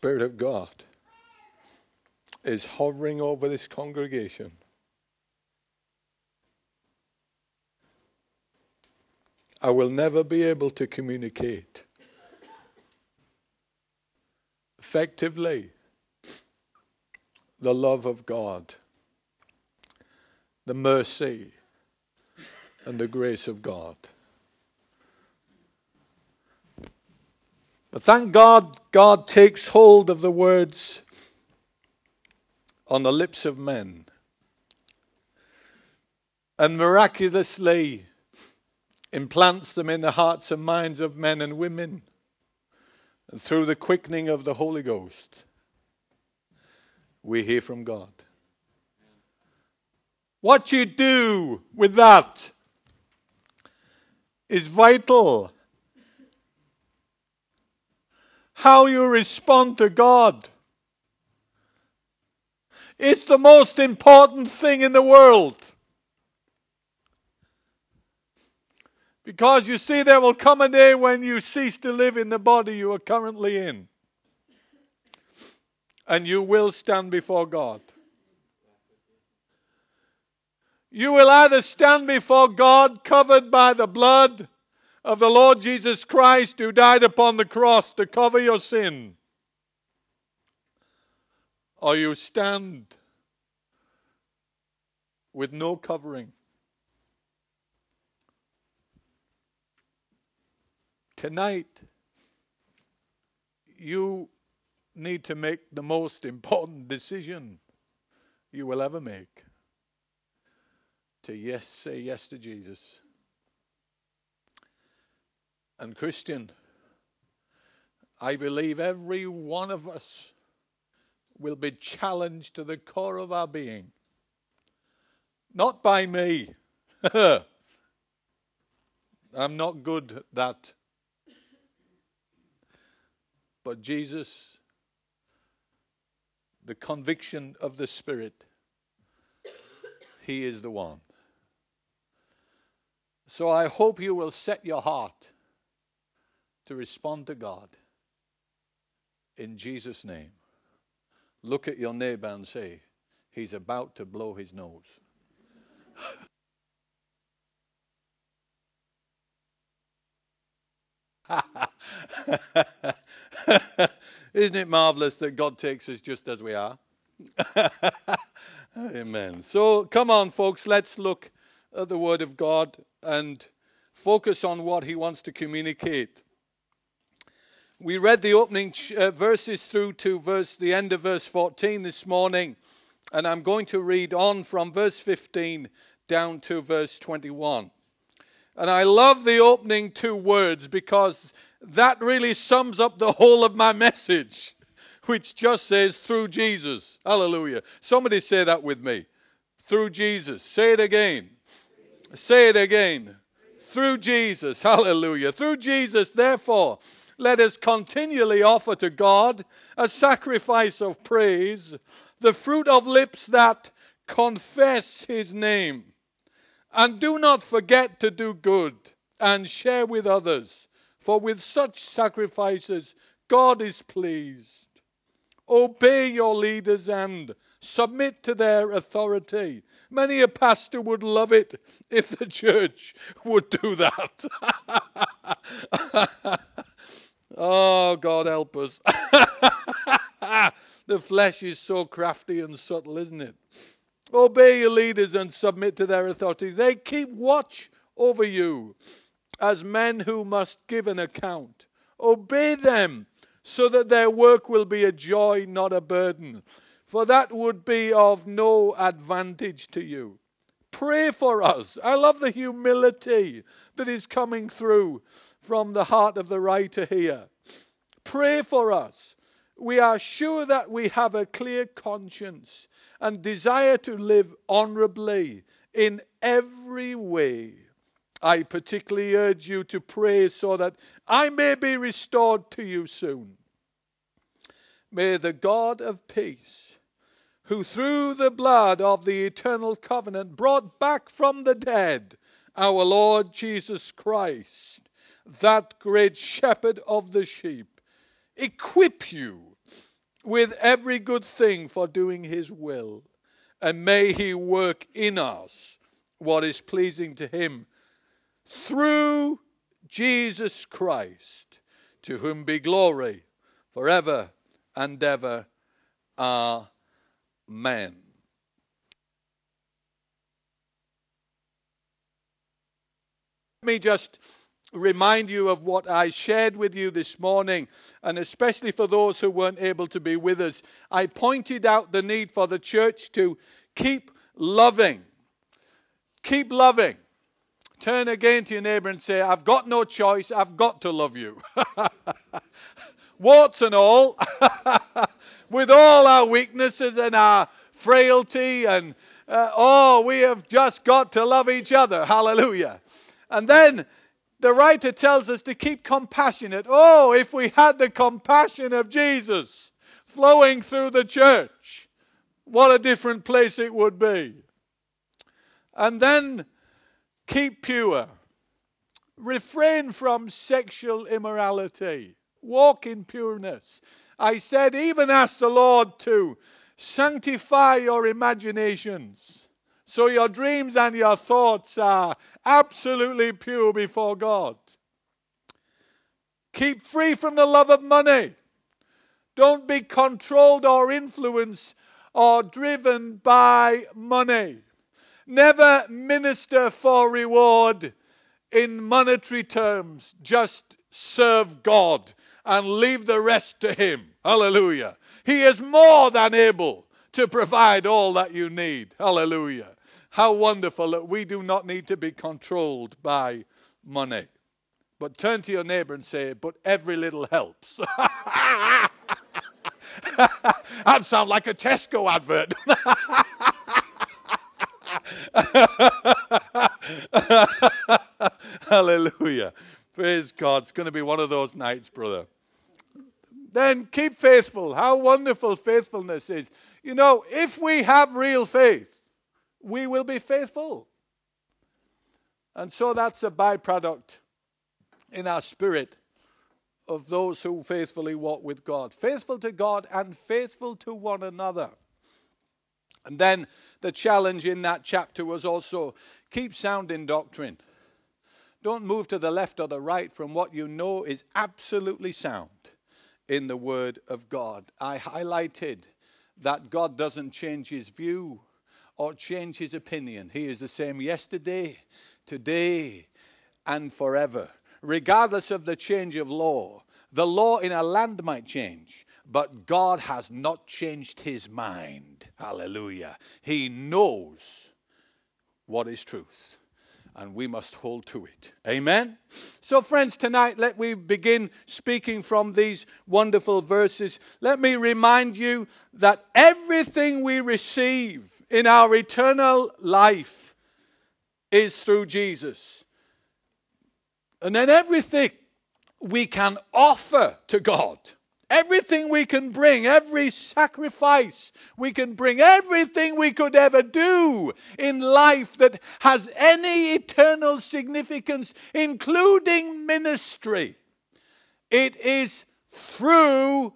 Spirit of God is hovering over this congregation. I will never be able to communicate effectively the love of God, the mercy, and the grace of God. But thank God, God takes hold of the words on the lips of men and miraculously implants them in the hearts and minds of men and women and through the quickening of the Holy Ghost we hear from God. What you do with that is vital. How you respond to God. It's the most important thing in the world. Because you see, there will come a day when you cease to live in the body you are currently in and you will stand before God. You will either stand before God covered by the blood of the Lord Jesus Christ who died upon the cross to cover your sin, or you stand with no covering. Tonight, you need to make the most important decision you will ever make to yes say yes to Jesus. And Christian, I believe every one of us will be challenged to the core of our being. Not by me. I'm not good at that. But Jesus the conviction of the Spirit, He is the one. So I hope you will set your heart to respond to God in Jesus' name. Look at your neighbor and say, He's about to blow his nose. Isn't it marvelous that God takes us just as we are? Amen. So come on, folks, let's look at the Word of God and focus on what He wants to communicate. We read the opening uh, verses through to verse the end of verse 14 this morning, and I'm going to read on from verse 15 down to verse 21. And I love the opening two words because that really sums up the whole of my message, which just says through Jesus. Hallelujah. Somebody say that with me. Through Jesus. Say it again. Say it again. Through Jesus. Hallelujah. Through Jesus, therefore, let us continually offer to God a sacrifice of praise, the fruit of lips that confess his name. And do not forget to do good and share with others for with such sacrifices, God is pleased. Obey your leaders and submit to their authority. Many a pastor would love it if the church would do that. oh, God help us. the flesh is so crafty and subtle, isn't it? Obey your leaders and submit to their authority. They keep watch over you as men who must give an account. Obey them so that their work will be a joy, not a burden, for that would be of no advantage to you. Pray for us. I love the humility that is coming through from the heart of the writer here. Pray for us. We are sure that we have a clear conscience and desire to live honorably in every way. I particularly urge you to pray so that I may be restored to you soon. May the God of peace, who through the blood of the eternal covenant brought back from the dead our Lord Jesus Christ, that great shepherd of the sheep, equip you with every good thing for doing his will. And may he work in us what is pleasing to him through Jesus Christ, to whom be glory forever and ever. Amen. Let me just remind you of what I shared with you this morning, and especially for those who weren't able to be with us. I pointed out the need for the church to keep loving. Keep loving. Turn again to your neighbor and say, I've got no choice, I've got to love you. Warts and all, with all our weaknesses and our frailty, and uh, oh, we have just got to love each other. Hallelujah. And then the writer tells us to keep compassionate. Oh, if we had the compassion of Jesus flowing through the church, what a different place it would be. And then keep pure. Refrain from sexual immorality. Walk in pureness. I said, even ask the Lord to sanctify your imaginations so your dreams and your thoughts are absolutely pure before God. Keep free from the love of money. Don't be controlled or influenced or driven by money. Never minister for reward in monetary terms. Just serve God and leave the rest to Him. Hallelujah. He is more than able to provide all that you need. Hallelujah. How wonderful that we do not need to be controlled by money. But turn to your neighbor and say, But every little helps. that sounds like a Tesco advert. Hallelujah. Praise God. It's going to be one of those nights, brother. Then keep faithful. How wonderful faithfulness is. You know, if we have real faith, we will be faithful. And so that's a byproduct in our spirit of those who faithfully walk with God. Faithful to God and faithful to one another. And then the challenge in that chapter was also keep sound in doctrine. Don't move to the left or the right from what you know is absolutely sound in the Word of God. I highlighted that God doesn't change his view or change his opinion. He is the same yesterday, today, and forever. Regardless of the change of law, the law in a land might change, but God has not changed his mind. Hallelujah. He knows what is truth and we must hold to it. Amen? So, friends, tonight let we begin speaking from these wonderful verses. Let me remind you that everything we receive in our eternal life is through Jesus. And then everything we can offer to God Everything we can bring, every sacrifice we can bring, everything we could ever do in life that has any eternal significance, including ministry, it is through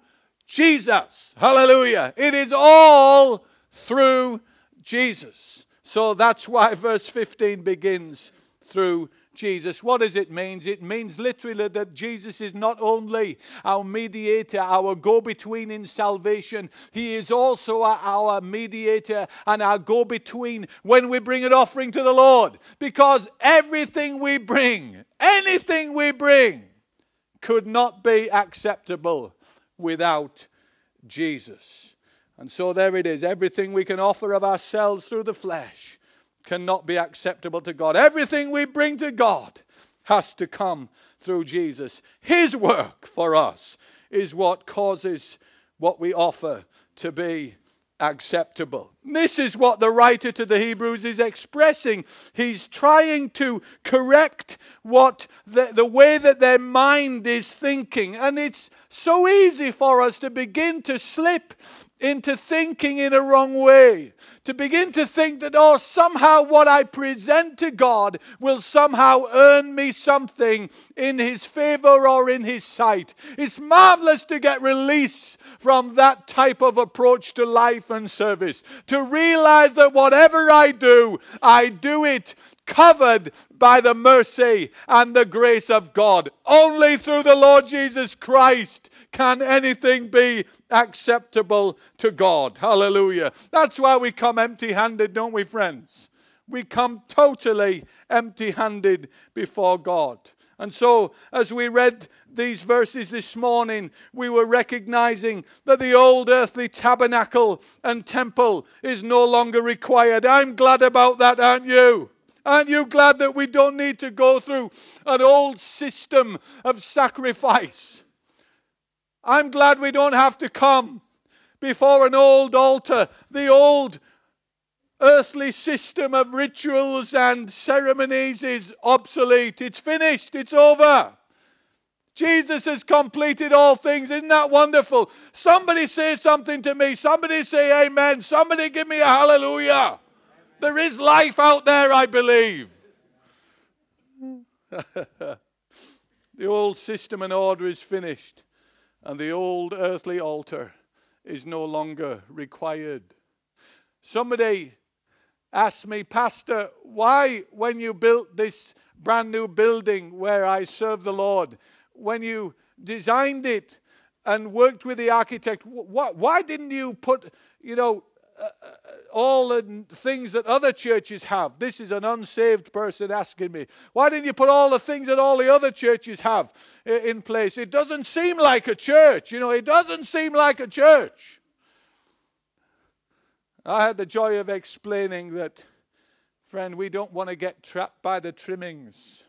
Jesus. Hallelujah. It is all through Jesus. So that's why verse 15 begins through Jesus. What does it mean? It means literally that Jesus is not only our mediator, our go between in salvation, He is also our mediator and our go between when we bring an offering to the Lord. Because everything we bring, anything we bring, could not be acceptable without Jesus. And so there it is. Everything we can offer of ourselves through the flesh cannot be acceptable to God. Everything we bring to God has to come through Jesus. His work for us is what causes what we offer to be acceptable. This is what the writer to the Hebrews is expressing. He's trying to correct what the, the way that their mind is thinking. And it's so easy for us to begin to slip into thinking in a wrong way, to begin to think that, oh, somehow what I present to God will somehow earn me something in His favor or in His sight. It's marvelous to get release from that type of approach to life and service. To realize that whatever I do, I do it covered by the mercy and the grace of God. Only through the Lord Jesus Christ can anything be acceptable to God. Hallelujah. That's why we come empty handed, don't we, friends? We come totally empty handed before God. And so, as we read these verses this morning, we were recognizing that the old earthly tabernacle and temple is no longer required. I'm glad about that, aren't you? Aren't you glad that we don't need to go through an old system of sacrifice? I'm glad we don't have to come before an old altar, the old earthly system of rituals and ceremonies is obsolete. It's finished. It's over. Jesus has completed all things. Isn't that wonderful? Somebody say something to me. Somebody say amen. Somebody give me a hallelujah. There is life out there, I believe. the old system and order is finished, and the old earthly altar is no longer required. Somebody asked me, Pastor, why, when you built this brand new building where I serve the Lord, when you designed it and worked with the architect, why didn't you put, you know, all the things that other churches have. This is an unsaved person asking me. Why didn't you put all the things that all the other churches have in place? It doesn't seem like a church. You know, it doesn't seem like a church. I had the joy of explaining that, friend, we don't want to get trapped by the trimmings.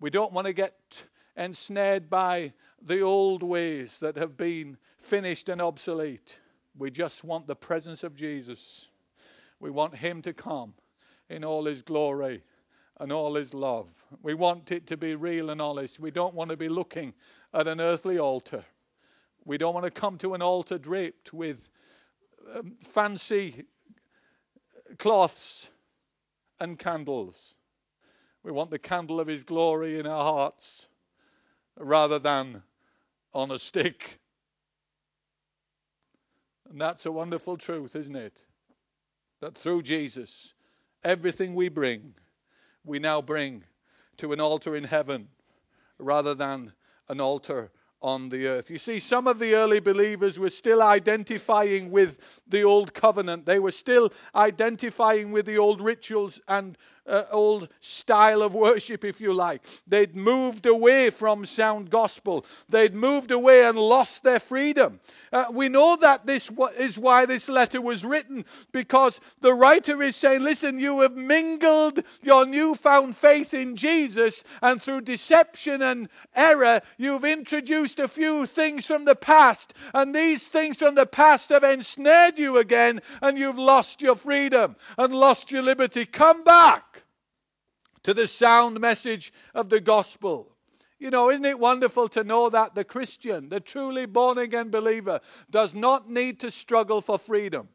We don't want to get ensnared by the old ways that have been finished and obsolete. We just want the presence of Jesus. We want Him to come in all His glory and all His love. We want it to be real and honest. We don't want to be looking at an earthly altar. We don't want to come to an altar draped with um, fancy cloths and candles. We want the candle of His glory in our hearts rather than on a stick and that's a wonderful truth, isn't it? That through Jesus, everything we bring, we now bring to an altar in heaven rather than an altar on the earth. You see, some of the early believers were still identifying with the old covenant. They were still identifying with the old rituals and uh, old style of worship, if you like. They'd moved away from sound gospel. They'd moved away and lost their freedom. Uh, we know that this is why this letter was written, because the writer is saying, Listen, you have mingled your newfound faith in Jesus, and through deception and error, you've introduced a few things from the past, and these things from the past have ensnared you again, and you've lost your freedom and lost your liberty. Come back to the sound message of the gospel. You know, isn't it wonderful to know that the Christian, the truly born again believer, does not need to struggle for freedom?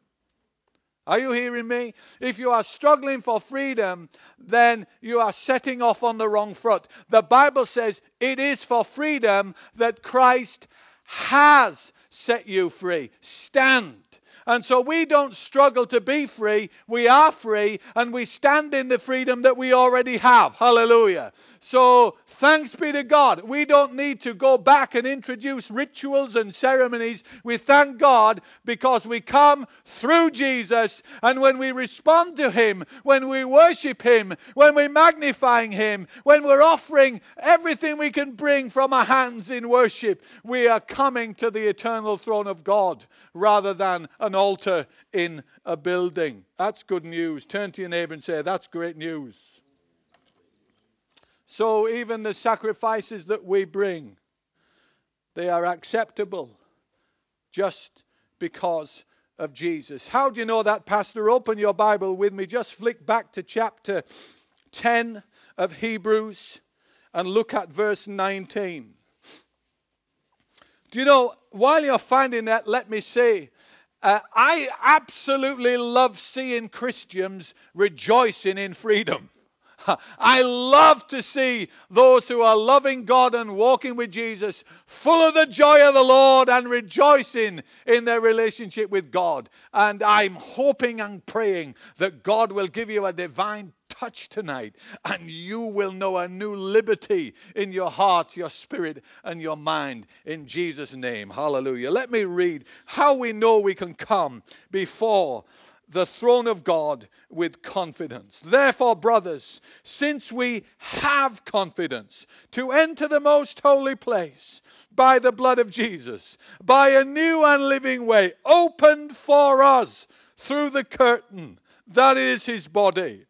Are you hearing me? If you are struggling for freedom, then you are setting off on the wrong foot. The Bible says it is for freedom that Christ has set you free. Stand. And so we don't struggle to be free. We are free and we stand in the freedom that we already have. Hallelujah. So thanks be to God. We don't need to go back and introduce rituals and ceremonies. We thank God because we come through Jesus. And when we respond to Him, when we worship Him, when we're magnifying Him, when we're offering everything we can bring from our hands in worship, we are coming to the eternal throne of God rather than an altar in a building. That's good news. Turn to your neighbor and say, That's great news. So even the sacrifices that we bring, they are acceptable just because of Jesus. How do you know that, Pastor? Open your Bible with me. Just flick back to chapter 10 of Hebrews and look at verse 19. Do you know, while you're finding that, let me say, Uh, I absolutely love seeing Christians rejoicing in freedom. I love to see those who are loving God and walking with Jesus, full of the joy of the Lord and rejoicing in their relationship with God. And I'm hoping and praying that God will give you a divine touch tonight and you will know a new liberty in your heart, your spirit, and your mind in Jesus' name. Hallelujah. Let me read how we know we can come before the throne of God with confidence. Therefore, brothers, since we have confidence to enter the most holy place by the blood of Jesus, by a new and living way opened for us through the curtain that is his body.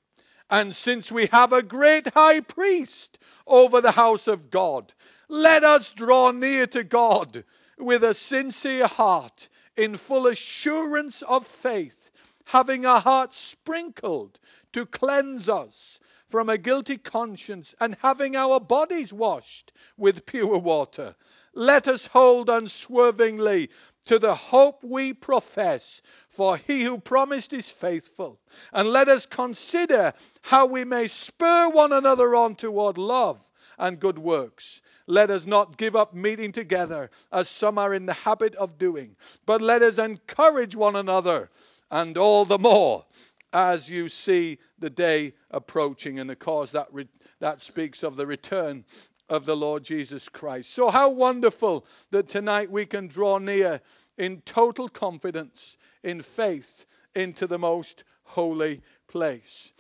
And since we have a great high priest over the house of God, let us draw near to God with a sincere heart in full assurance of faith having our hearts sprinkled to cleanse us from a guilty conscience, and having our bodies washed with pure water. Let us hold unswervingly to the hope we profess, for he who promised is faithful. And let us consider how we may spur one another on toward love and good works. Let us not give up meeting together, as some are in the habit of doing, but let us encourage one another and all the more as you see the day approaching. And of course, that, re- that speaks of the return of the Lord Jesus Christ. So, how wonderful that tonight we can draw near in total confidence, in faith, into the most holy place.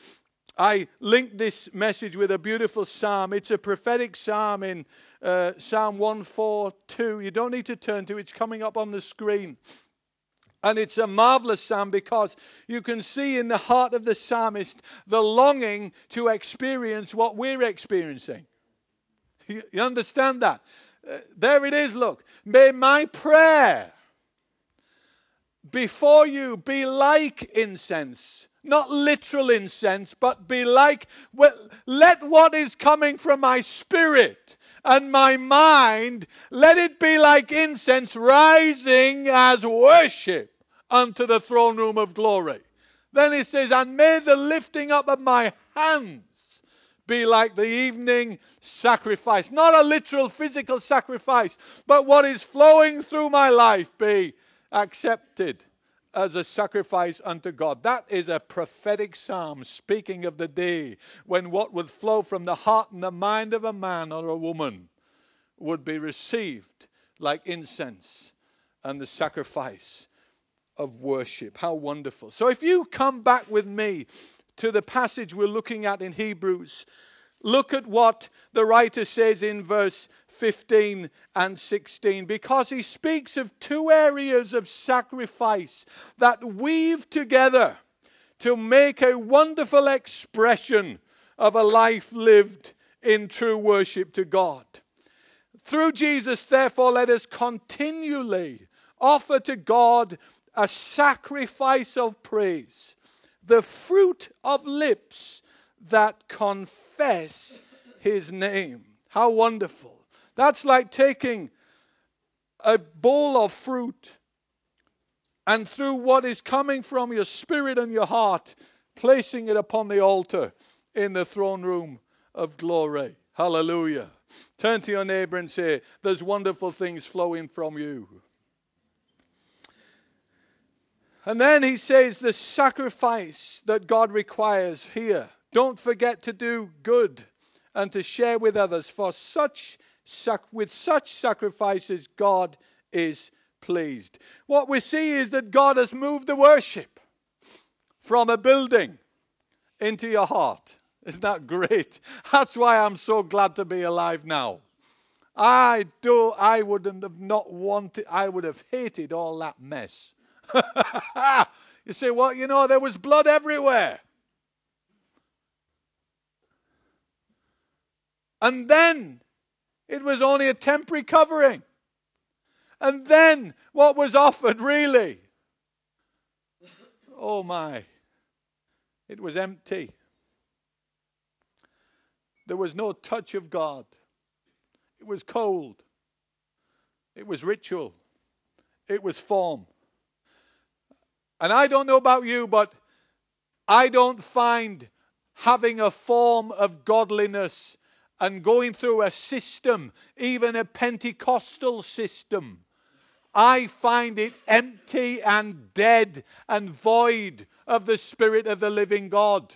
I linked this message with a beautiful psalm. It's a prophetic psalm in uh, Psalm 142. You don't need to turn to it, it's coming up on the screen. And it's a marvelous psalm because you can see in the heart of the psalmist the longing to experience what we're experiencing. You, understand that? Uh, there it is, look. May my prayer before you be like incense. Not literal incense, but be like, well, let what is coming from my spirit and my mind, let it be like incense rising as worship unto the throne room of glory. Then he says, And may the lifting up of my hands be like the evening sacrifice. Not a literal physical sacrifice, but what is flowing through my life be accepted as a sacrifice unto God. That is a prophetic psalm speaking of the day when what would flow from the heart and the mind of a man or a woman would be received like incense and the sacrifice of worship. How wonderful. So, if you come back with me to the passage we're looking at in Hebrews, look at what the writer says in verse 15 and 16, because he speaks of two areas of sacrifice that weave together to make a wonderful expression of a life lived in true worship to God. Through Jesus, therefore, let us continually offer to God a sacrifice of praise, the fruit of lips that confess his name. How wonderful. That's like taking a bowl of fruit and through what is coming from your spirit and your heart, placing it upon the altar in the throne room of glory. Hallelujah. Turn to your neighbor and say, There's wonderful things flowing from you. And then he says the sacrifice that God requires here. Don't forget to do good and to share with others, for such with such sacrifices God is pleased. What we see is that God has moved the worship from a building into your heart. Isn't that great? That's why I'm so glad to be alive now. I do I wouldn't have not wanted I would have hated all that mess. you say, well, you know, there was blood everywhere. And then it was only a temporary covering. And then what was offered really? Oh my, it was empty. There was no touch of God. It was cold. It was ritual. It was form. And I don't know about you, but I don't find having a form of godliness and going through a system, even a Pentecostal system, I find it empty and dead and void of the Spirit of the living God.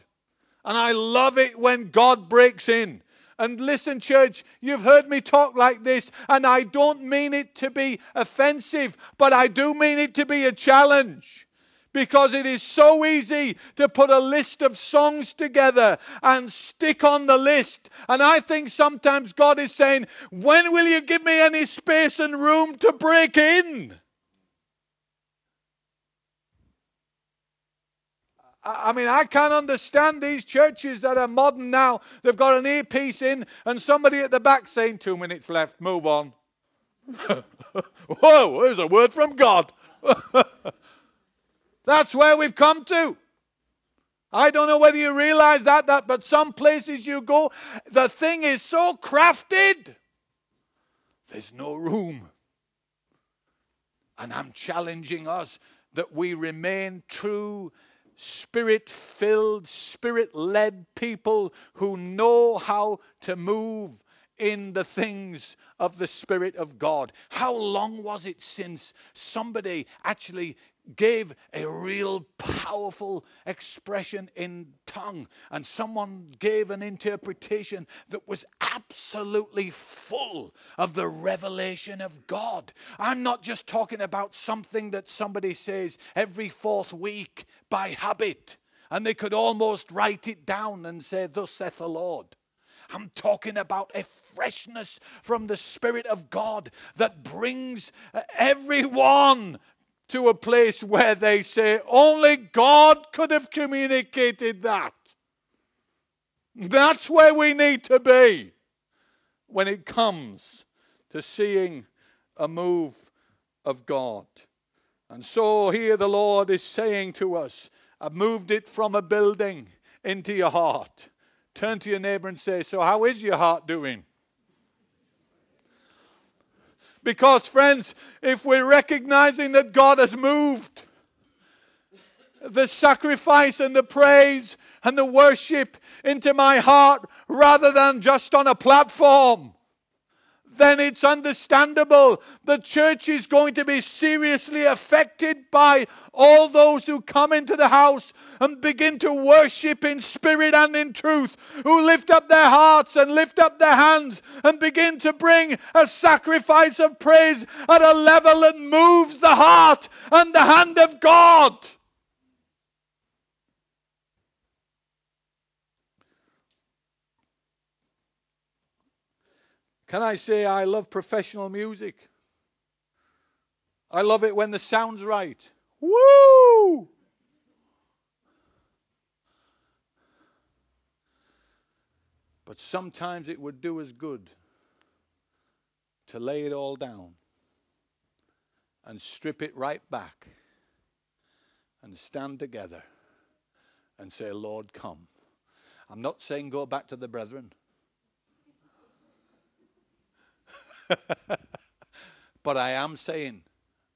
And I love it when God breaks in. And listen, church, you've heard me talk like this, and I don't mean it to be offensive, but I do mean it to be a challenge because it is so easy to put a list of songs together and stick on the list. And I think sometimes God is saying, When will you give me any space and room to break in? I mean, I can't understand these churches that are modern now. They've got an earpiece in and somebody at the back saying, Two minutes left, move on. Whoa, there's a word from God. That's where we've come to. I don't know whether you realize that, that, but some places you go, the thing is so crafted, there's no room. And I'm challenging us that we remain true, spirit filled, spirit led people who know how to move in the things of the Spirit of God. How long was it since somebody actually gave a real powerful expression in tongue, and someone gave an interpretation that was absolutely full of the revelation of God. I'm not just talking about something that somebody says every fourth week by habit, and they could almost write it down and say, Thus saith the Lord. I'm talking about a freshness from the Spirit of God that brings uh, everyone to a place where they say, only God could have communicated that. That's where we need to be when it comes to seeing a move of God. And so here the Lord is saying to us, I've moved it from a building into your heart. Turn to your neighbor and say, So, how is your heart doing? Because, friends, if we're recognizing that God has moved, the sacrifice and the praise and the worship into my heart rather than just on a platform, then it's understandable the church is going to be seriously affected by all those who come into the house and begin to worship in spirit and in truth, who lift up their hearts and lift up their hands and begin to bring a sacrifice of praise at a level that moves the heart and the hand of God. Can I say I love professional music? I love it when the sound's right. Woo! But sometimes it would do us good to lay it all down and strip it right back and stand together and say, Lord, come. I'm not saying go back to the brethren. but I am saying,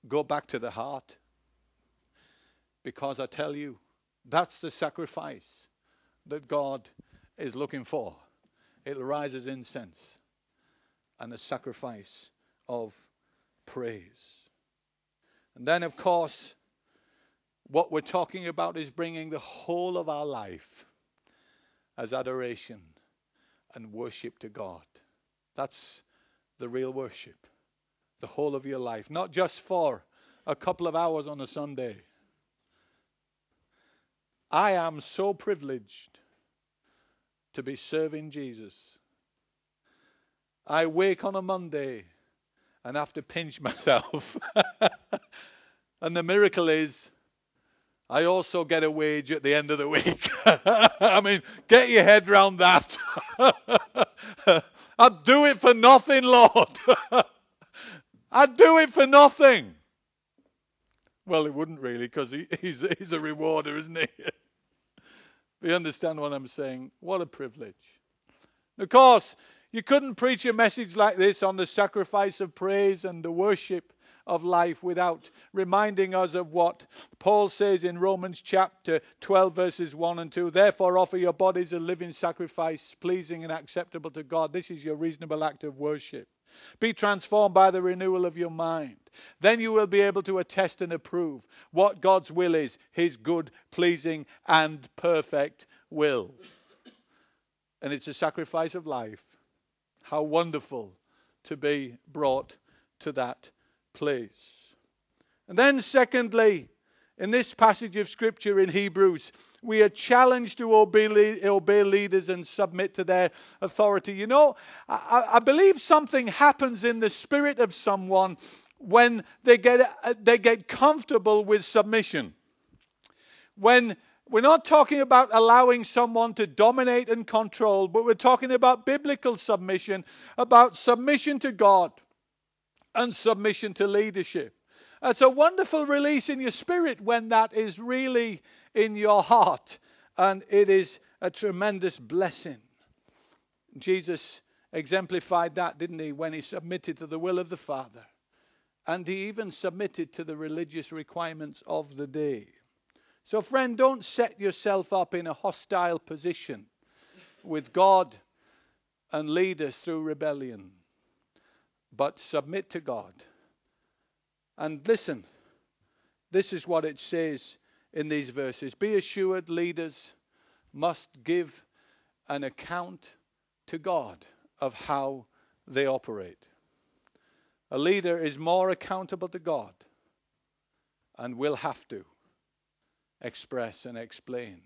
go back to the heart. Because I tell you, that's the sacrifice that God is looking for. It rises incense and a sacrifice of praise. And then, of course, what we're talking about is bringing the whole of our life as adoration and worship to God. That's the real worship, the whole of your life, not just for a couple of hours on a Sunday. I am so privileged to be serving Jesus. I wake on a Monday and have to pinch myself. and the miracle is, I also get a wage at the end of the week. I mean, get your head round that. I'd do nothing, Lord. I'd do it for nothing. Well, he wouldn't really, because he, he's, he's a rewarder, isn't he? you understand what I'm saying? What a privilege. Of course, you couldn't preach a message like this on the sacrifice of praise and the worship of life without reminding us of what Paul says in Romans chapter 12, verses 1 and 2. Therefore, offer your bodies a living sacrifice, pleasing and acceptable to God. This is your reasonable act of worship. Be transformed by the renewal of your mind. Then you will be able to attest and approve what God's will is his good, pleasing, and perfect will. And it's a sacrifice of life. How wonderful to be brought to that place. And then, secondly, in this passage of Scripture in Hebrews, we are challenged to obey, obey leaders and submit to their authority. You know, I, I believe something happens in the spirit of someone when they get, uh, they get comfortable with submission. When we're not talking about allowing someone to dominate and control, but we're talking about biblical submission, about submission to God and submission to leadership. It's a wonderful release in your spirit when that is really in your heart, and it is a tremendous blessing. Jesus exemplified that, didn't he, when he submitted to the will of the Father? And he even submitted to the religious requirements of the day. So, friend, don't set yourself up in a hostile position with God and leaders through rebellion, but submit to God. And listen, this is what it says in these verses Be assured, leaders must give an account to God of how they operate. A leader is more accountable to God and will have to express and explain.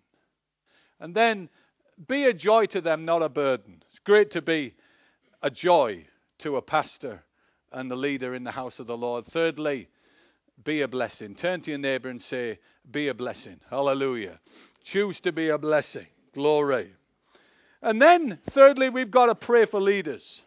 And then be a joy to them, not a burden. It's great to be a joy to a pastor and a leader in the house of the Lord. Thirdly, be a blessing. Turn to your neighbor and say, Be a blessing. Hallelujah. Choose to be a blessing. Glory. And then, thirdly, we've got to pray for leaders.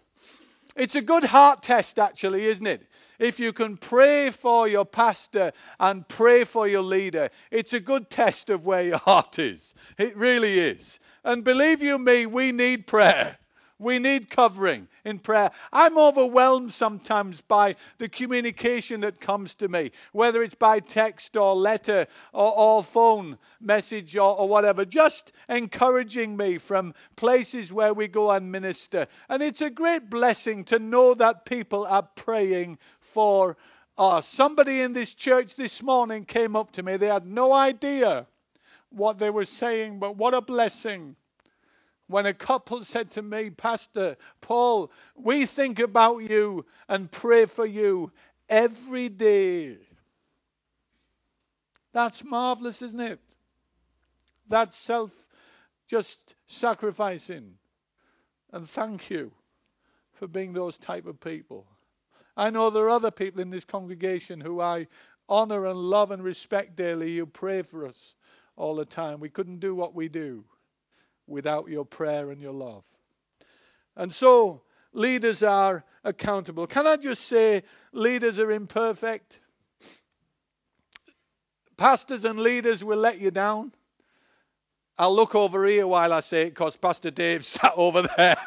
It's a good heart test, actually, isn't it? If you can pray for your pastor and pray for your leader, it's a good test of where your heart is. It really is. And believe you me, we need prayer. We need covering in prayer. I'm overwhelmed sometimes by the communication that comes to me, whether it's by text or letter or, or phone message or, or whatever, just encouraging me from places where we go and minister. And it's a great blessing to know that people are praying for us. Somebody in this church this morning came up to me. They had no idea what they were saying, but what a blessing when a couple said to me, Pastor Paul, we think about you and pray for you every day. That's marvelous, isn't it? That's self just sacrificing. And thank you for being those type of people. I know there are other people in this congregation who I honor and love and respect daily. You pray for us all the time. We couldn't do what we do without your prayer and your love. And so, leaders are accountable. Can I just say, leaders are imperfect? Pastors and leaders will let you down. I'll look over here while I say it because Pastor Dave sat over there.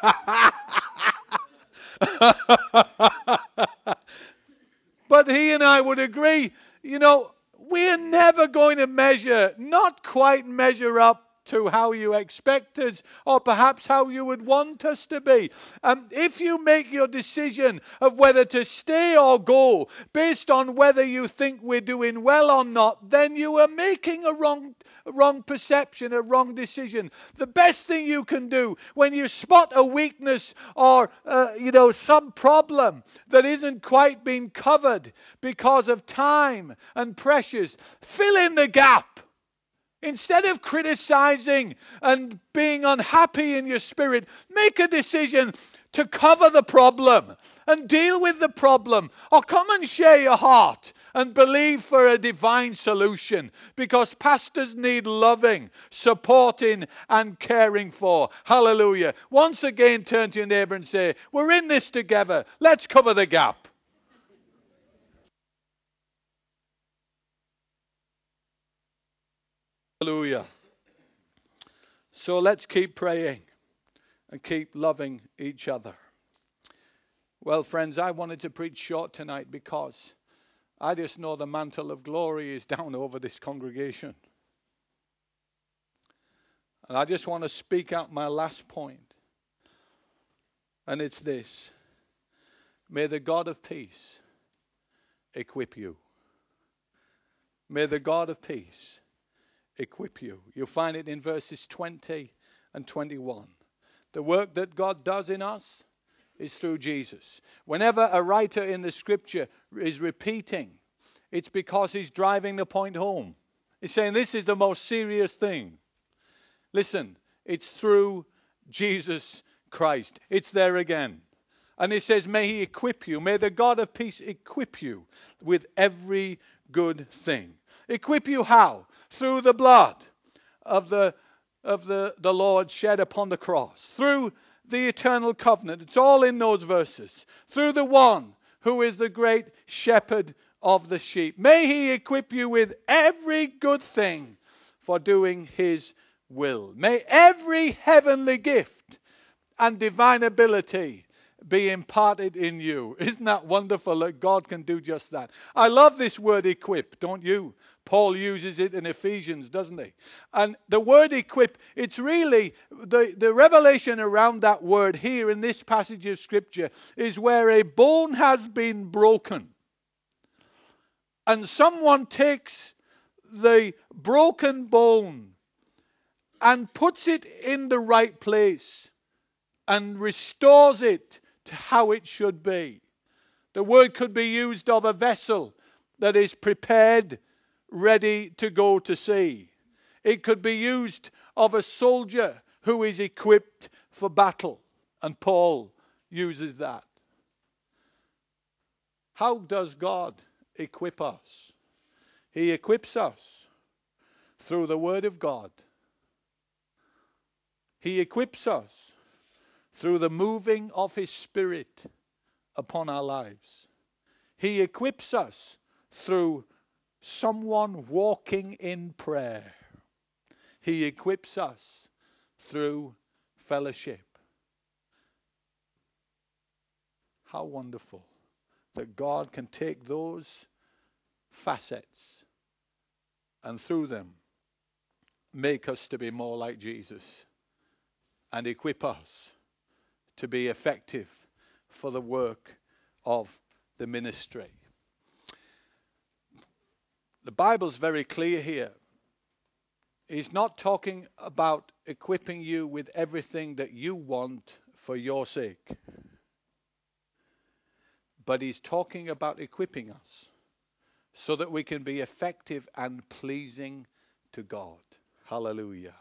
but he and I would agree, you know, we're never going to measure, not quite measure up to how you expect us or perhaps how you would want us to be. Um, if you make your decision of whether to stay or go based on whether you think we're doing well or not, then you are making a wrong, wrong perception, a wrong decision. The best thing you can do when you spot a weakness or, uh, you know, some problem that isn't quite being covered because of time and pressures, fill in the gap. Instead of criticizing and being unhappy in your spirit, make a decision to cover the problem and deal with the problem. Or come and share your heart and believe for a divine solution because pastors need loving, supporting, and caring for. Hallelujah. Once again, turn to your neighbor and say, We're in this together. Let's cover the gap. Hallelujah. So let's keep praying and keep loving each other. Well, friends, I wanted to preach short tonight because I just know the mantle of glory is down over this congregation. And I just want to speak out my last point. And it's this May the God of peace equip you. May the God of peace equip you. You'll find it in verses 20 and 21. The work that God does in us is through Jesus. Whenever a writer in the scripture is repeating, it's because he's driving the point home. He's saying this is the most serious thing. Listen, it's through Jesus Christ. It's there again. And he says, May he equip you, may the God of peace equip you with every good thing. Equip you how? Through the blood of the of the, the Lord shed upon the cross, through the eternal covenant. It's all in those verses. Through the one who is the great shepherd of the sheep. May he equip you with every good thing for doing his will. May every heavenly gift and divine ability be imparted in you. Isn't that wonderful that God can do just that? I love this word equip, don't you? Paul uses it in Ephesians, doesn't he? And the word equip, it's really the, the revelation around that word here in this passage of Scripture is where a bone has been broken. And someone takes the broken bone and puts it in the right place and restores it to how it should be. The word could be used of a vessel that is prepared ready to go to sea. It could be used of a soldier who is equipped for battle. And Paul uses that. How does God equip us? He equips us through the Word of God. He equips us through the moving of His Spirit upon our lives. He equips us through someone walking in prayer. He equips us through fellowship. How wonderful that God can take those facets and through them make us to be more like Jesus and equip us to be effective for the work of the ministry. The Bible's very clear here. He's not talking about equipping you with everything that you want for your sake, but he's talking about equipping us so that we can be effective and pleasing to God. Hallelujah.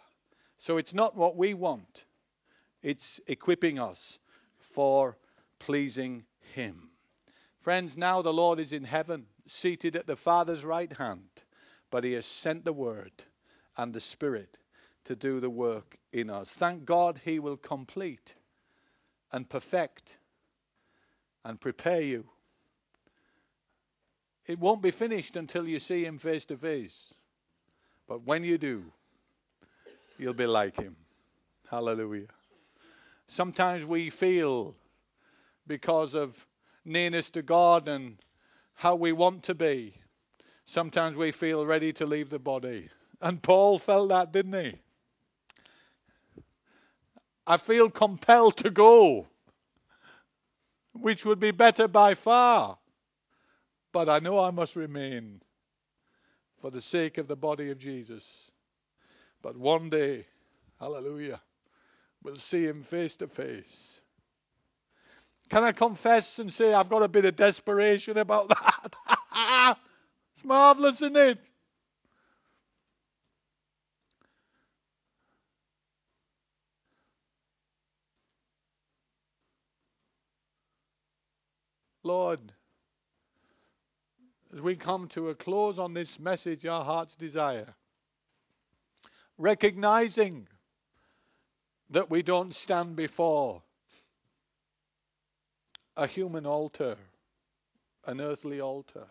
So it's not what we want, it's equipping us for pleasing Him. Friends, now the Lord is in heaven seated at the Father's right hand, but He has sent the Word and the Spirit to do the work in us. Thank God He will complete and perfect and prepare you. It won't be finished until you see Him face to face. But when you do, you'll be like Him. Hallelujah. Sometimes we feel because of nearness to God and how we want to be. Sometimes we feel ready to leave the body. And Paul felt that, didn't he? I feel compelled to go, which would be better by far. But I know I must remain for the sake of the body of Jesus. But one day, hallelujah, we'll see him face to face. Can I confess and say I've got a bit of desperation about that? it's marvelous, isn't it? Lord, as we come to a close on this message, our heart's desire, recognizing that we don't stand before a human altar, an earthly altar.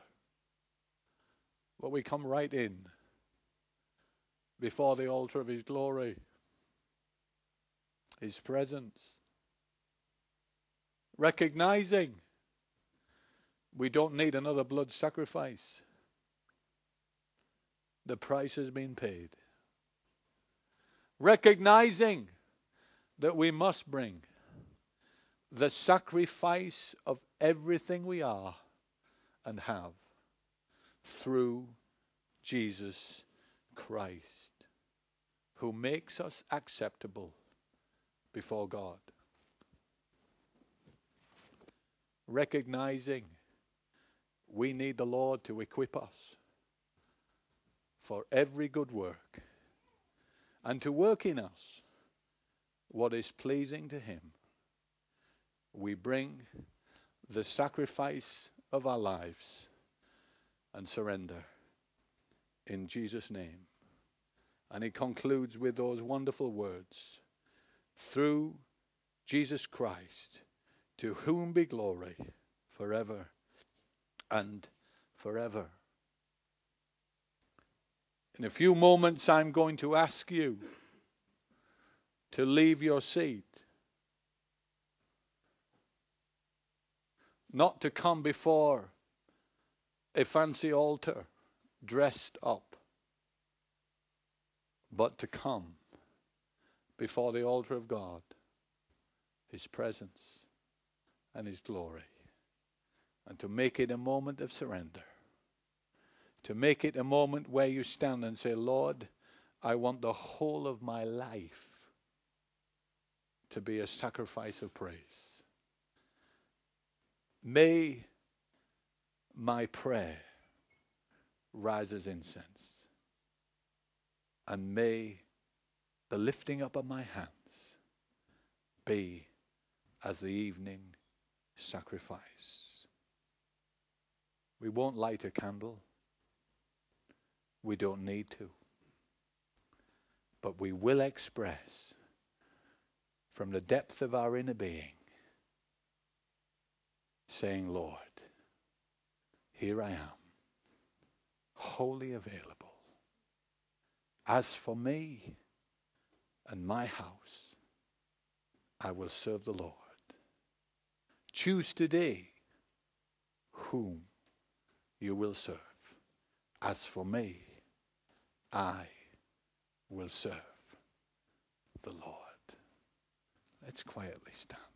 But we come right in before the altar of His glory, His presence, recognizing We don't need another blood sacrifice. The price has been paid. Recognizing that we must bring the sacrifice of everything we are and have through Jesus Christ, who makes us acceptable before God. Recognizing we need the Lord to equip us for every good work and to work in us what is pleasing to Him. We bring the sacrifice of our lives and surrender in Jesus' name. And he concludes with those wonderful words through Jesus Christ, to whom be glory forever and forever. In a few moments, I'm going to ask you to leave your seat, not to come before a fancy altar dressed up, but to come before the altar of God, His presence and His glory, and to make it a moment of surrender, to make it a moment where you stand and say, Lord, I want the whole of my life to be a sacrifice of praise. May my prayer rise as incense. And may the lifting up of my hands be as the evening sacrifice. We won't light a candle. We don't need to. But we will express from the depth of our inner being, saying, Lord, here I am, wholly available. As for me and my house, I will serve the Lord. Choose today whom you will serve. As for me, I will serve the Lord. Let's quietly stand.